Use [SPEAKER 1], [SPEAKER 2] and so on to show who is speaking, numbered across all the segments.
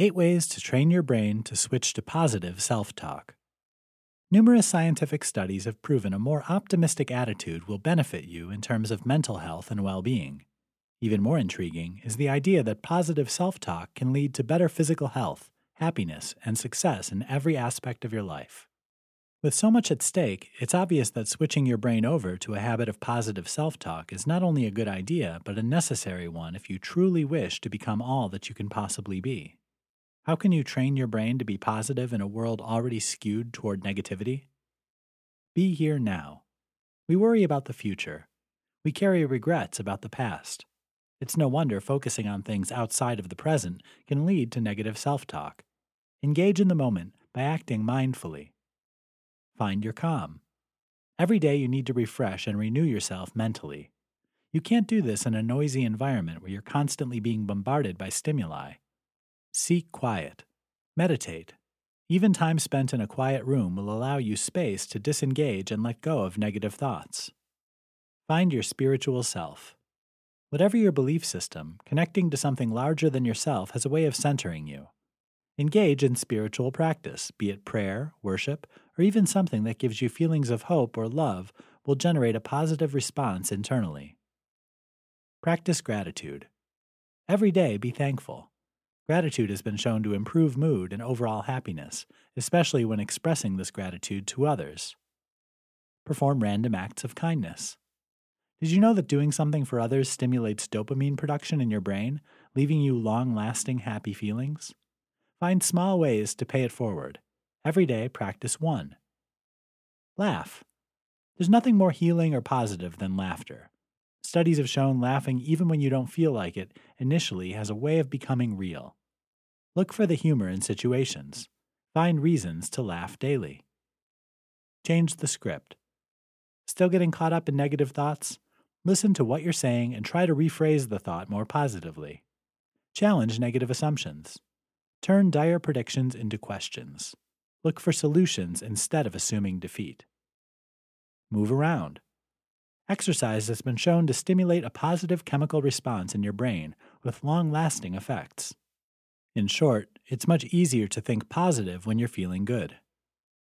[SPEAKER 1] Eight Ways to Train Your Brain to Switch to Positive Self Talk. Numerous scientific studies have proven a more optimistic attitude will benefit you in terms of mental health and well being. Even more intriguing is the idea that positive self talk can lead to better physical health, happiness, and success in every aspect of your life. With so much at stake, it's obvious that switching your brain over to a habit of positive self talk is not only a good idea, but a necessary one if you truly wish to become all that you can possibly be. How can you train your brain to be positive in a world already skewed toward negativity? Be here now. We worry about the future. We carry regrets about the past. It's no wonder focusing on things outside of the present can lead to negative self talk. Engage in the moment by acting mindfully. Find your calm. Every day you need to refresh and renew yourself mentally. You can't do this in a noisy environment where you're constantly being bombarded by stimuli. Seek quiet. Meditate. Even time spent in a quiet room will allow you space to disengage and let go of negative thoughts. Find your spiritual self. Whatever your belief system, connecting to something larger than yourself has a way of centering you. Engage in spiritual practice, be it prayer, worship, or even something that gives you feelings of hope or love will generate a positive response internally. Practice gratitude. Every day be thankful. Gratitude has been shown to improve mood and overall happiness, especially when expressing this gratitude to others. Perform random acts of kindness. Did you know that doing something for others stimulates dopamine production in your brain, leaving you long lasting happy feelings? Find small ways to pay it forward. Every day, practice one. Laugh. There's nothing more healing or positive than laughter. Studies have shown laughing, even when you don't feel like it, initially has a way of becoming real. Look for the humor in situations. Find reasons to laugh daily. Change the script. Still getting caught up in negative thoughts? Listen to what you're saying and try to rephrase the thought more positively. Challenge negative assumptions. Turn dire predictions into questions. Look for solutions instead of assuming defeat. Move around. Exercise has been shown to stimulate a positive chemical response in your brain with long lasting effects. In short, it's much easier to think positive when you're feeling good.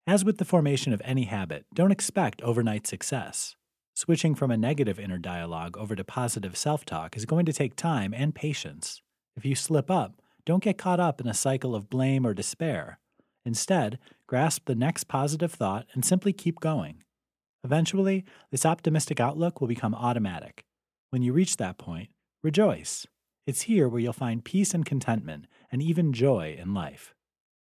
[SPEAKER 1] As with the formation of any habit, don't expect overnight success. Switching from a negative inner dialogue over to positive self talk is going to take time and patience. If you slip up, don't get caught up in a cycle of blame or despair. Instead, grasp the next positive thought and simply keep going. Eventually, this optimistic outlook will become automatic. When you reach that point, rejoice. It's here where you'll find peace and contentment and even joy in life.